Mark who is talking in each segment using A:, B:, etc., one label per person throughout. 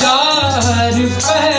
A: चार पैर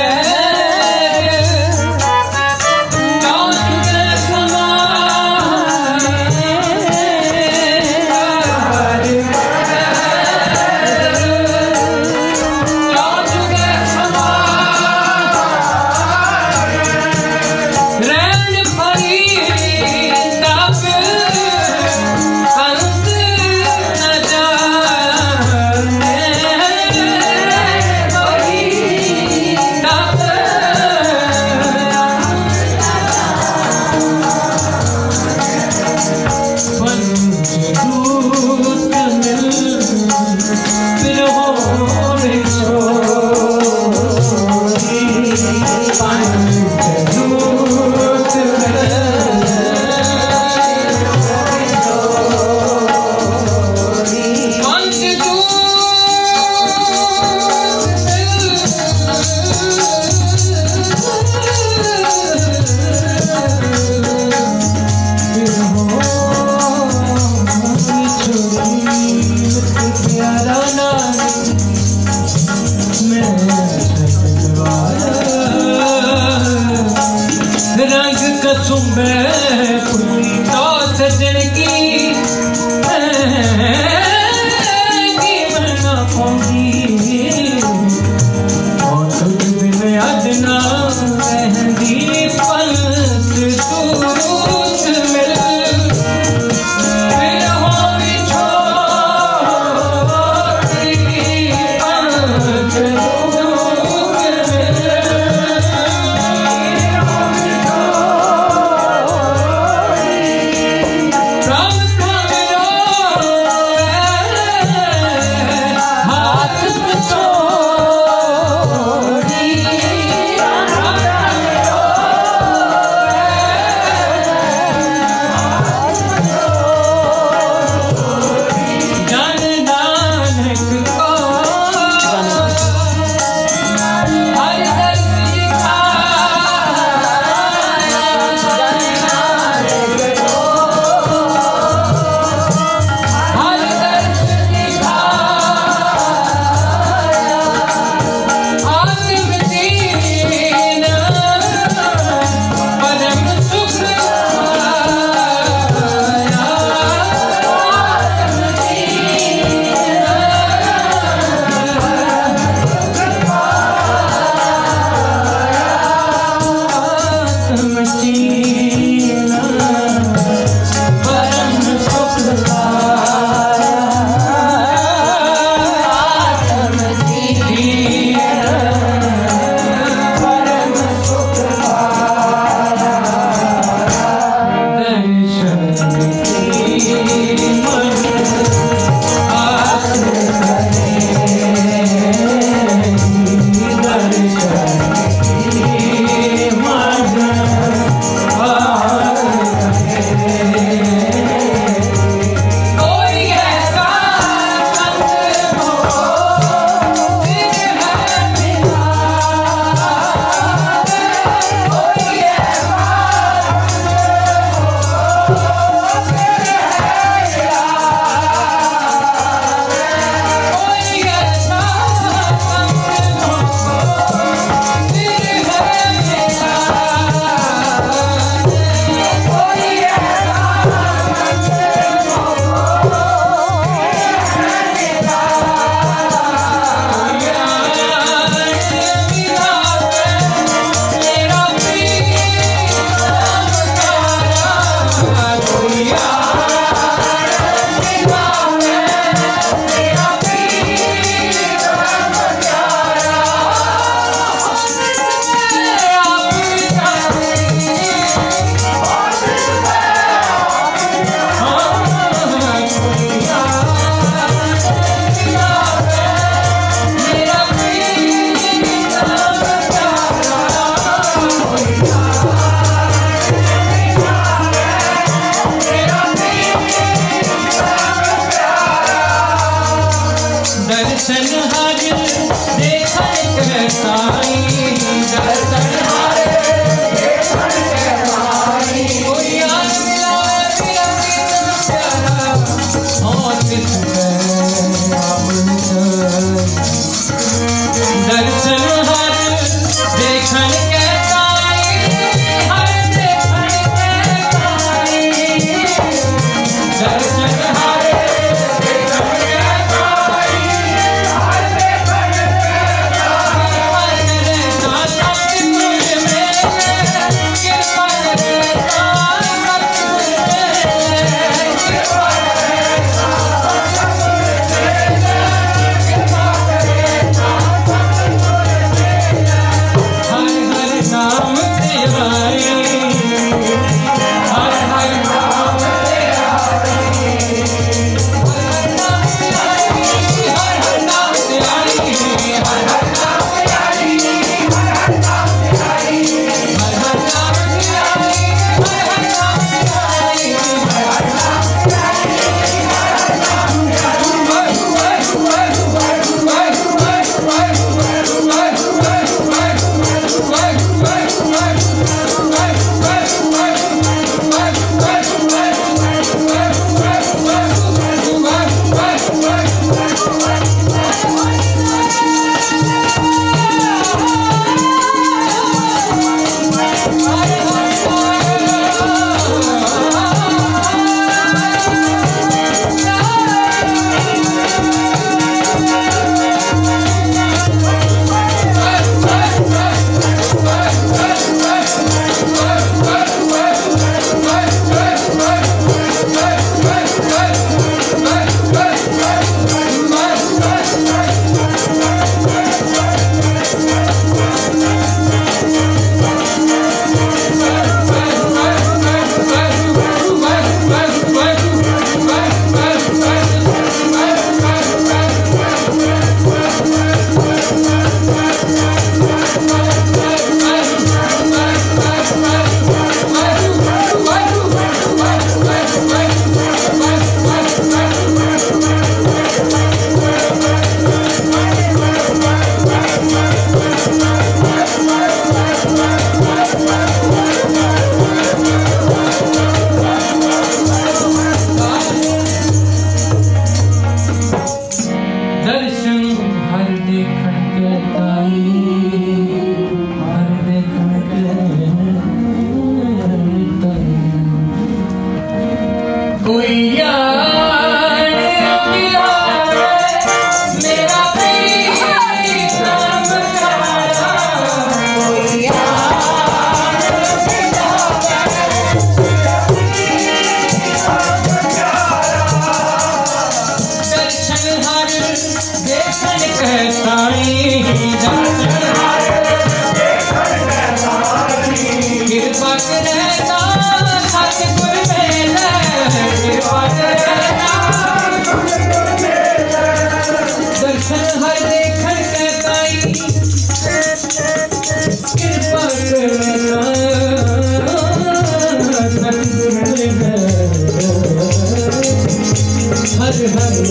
A: Let's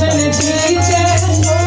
A: finish it.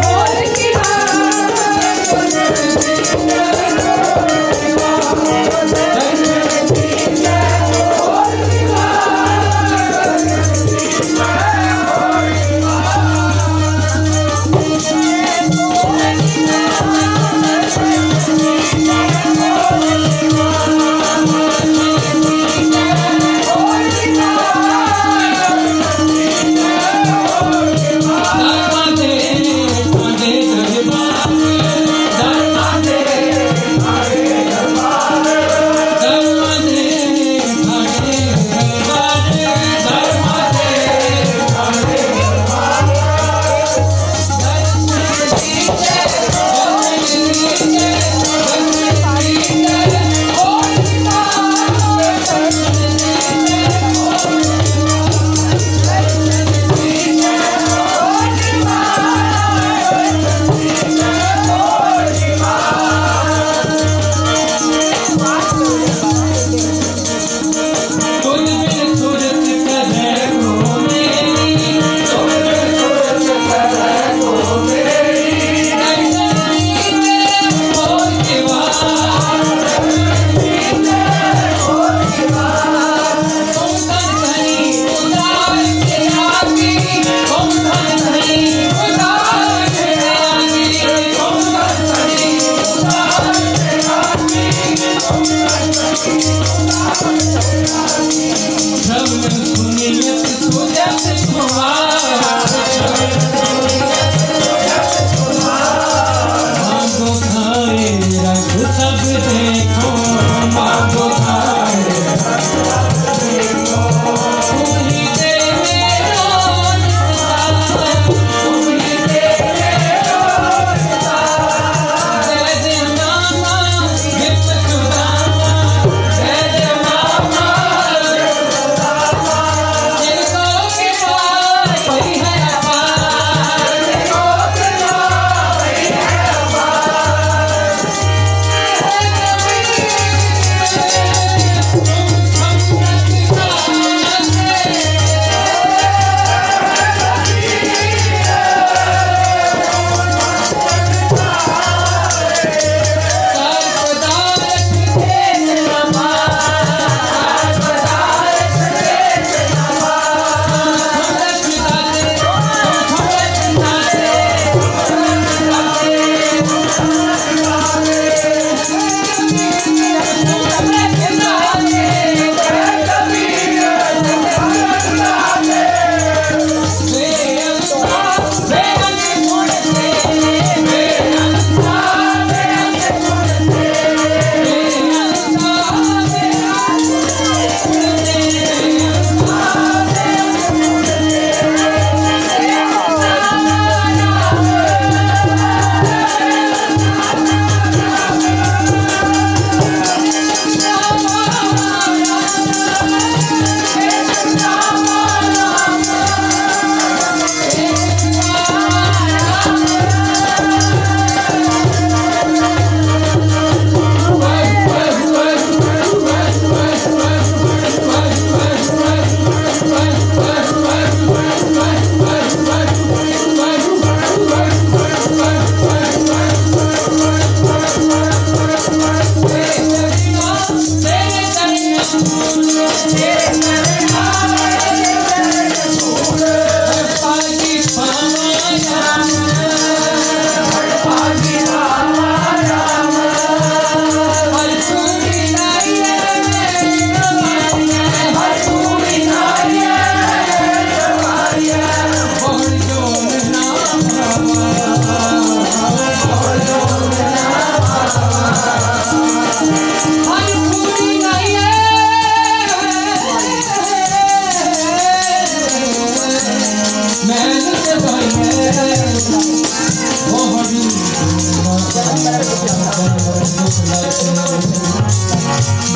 A: Yeah.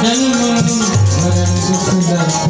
A: जन्म मरण दुख दर्द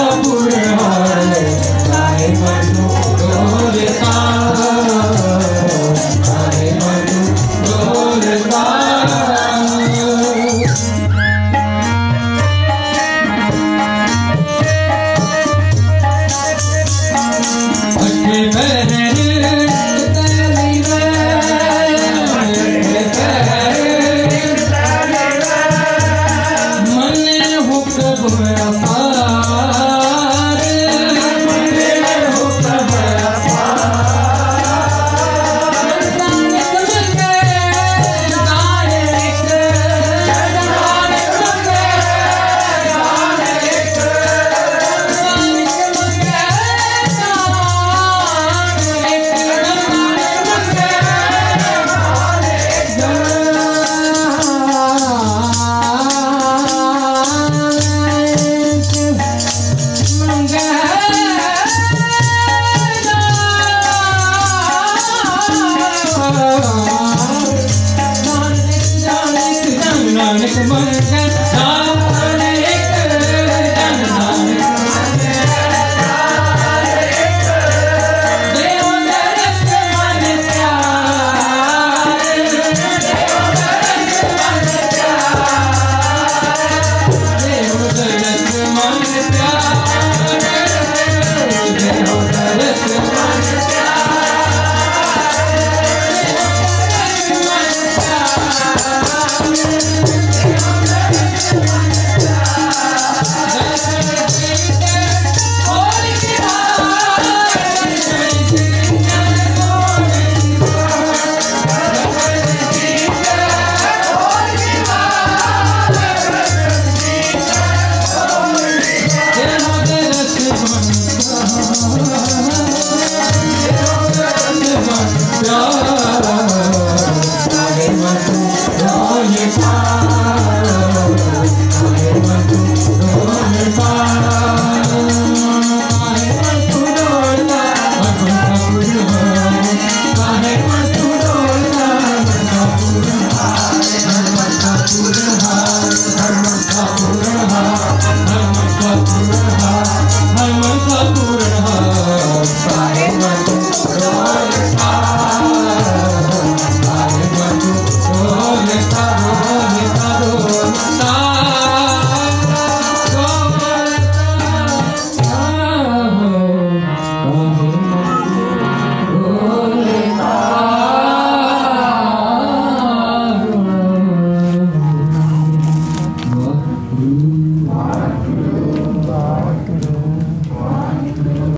A: Pura.